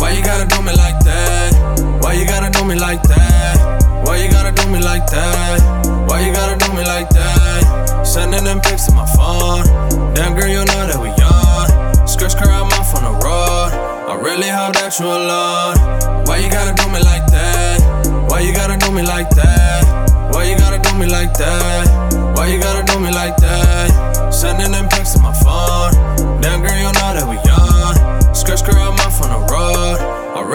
Why you gotta do me like that? Why you gotta do me like that? Why you gotta do me like that? Why you gotta do me like that? Sending them pics to my phone. Damn girl, you know that we on. Skirt skirt, I'm off on the road. I really hope that you alone. Why you gotta do me like that? Why you gotta do me like that? Why you gotta do me like that?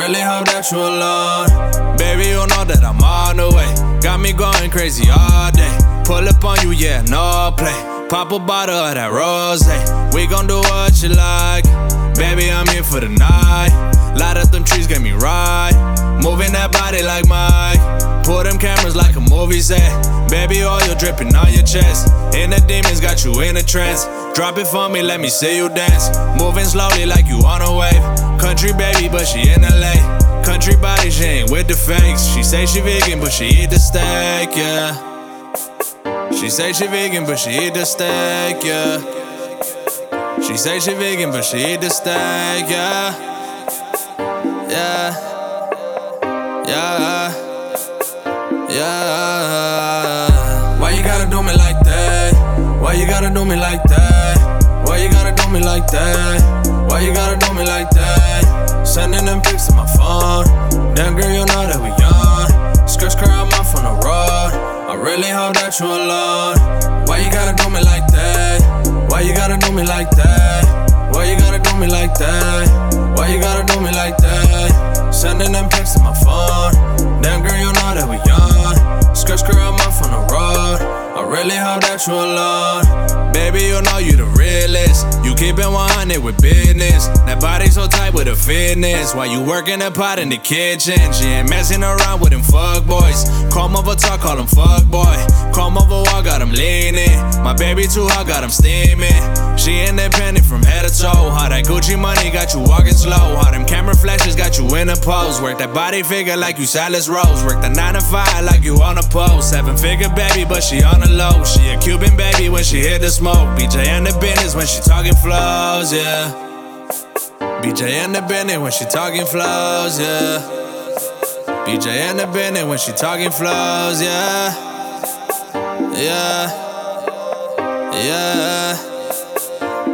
Really hope that you alone. Baby, you know that I'm on the way. Got me going crazy all day. Pull up on you, yeah, no play. Pop a bottle of that rose. We gon' do what you like. Baby, I'm here for the night. Light up them trees, get me right. Moving that body like Mike. Pull them cameras like a movie set. Baby, oil dripping on your chest. And the demons got you in a trance. Drop it for me, let me see you dance. Moving slowly like you on a wave. Country baby, but she in LA. Country body, she ain't with the fakes. She say she vegan, but she eat the steak, yeah. She say she vegan, but she eat the steak, yeah. She say she vegan, but she eat the steak, yeah. Yeah. Yeah. Yeah. Why you gotta do me like that? Why you gotta do me like that? Why you gotta do me like that? Why you gotta do me like that? Sending them pics to my phone. Damn girl, you know that we on. Skirt skirt, I'm off on the road. I really hope that you alone. Why you gotta do me like that? Why you gotta do me like that? Why you gotta do me like that? Why you gotta do me like that? Sending them pics to my phone. Damn girl, you know that we on. Skirt skirt, I'm off on the road. I really hope that you alone. Baby, you know you the realest. You keep it 100 with business. That body so tight with a fitness. While you working the pot in the kitchen, she ain't messing around with them fuck boys. Come over talk, call him fuck boy. Come over walk, got him leaning. My baby too hot, got him steaming. She independent from head to toe. How that Gucci money got you walking slow. How them camera flashes got you in a pose. Work that body figure like you Silas Rose. Work the 9 to 5 like you on a post. Seven figure baby, but she on the low. She a Cuban baby when she hit the smoke. BJ and the business when she talking flows, yeah. BJ and the business when she talking flows, yeah. BJ and the business when she talking flows, yeah. Yeah. Yeah.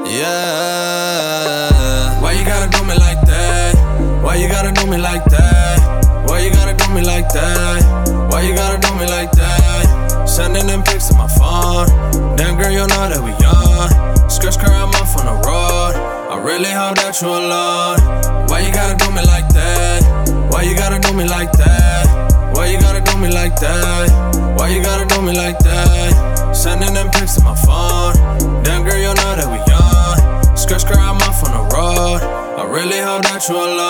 Yeah. Why you gotta do me like that? Why you gotta do me like that? Why you gotta do me like that? Why you gotta do me like that? Sending them pics to my phone. Damn girl, you know that we on. Skirt skirt, I'm off on the road. I really hope that you alone. Why you gotta do me like that? Why you gotta do me like that? Why you gotta do me like that? Why you gotta do me like that? Sending them pics to my phone. Damn girl, you know that we on. Skirt skirt, I'm off on the road. I really hope that you alone.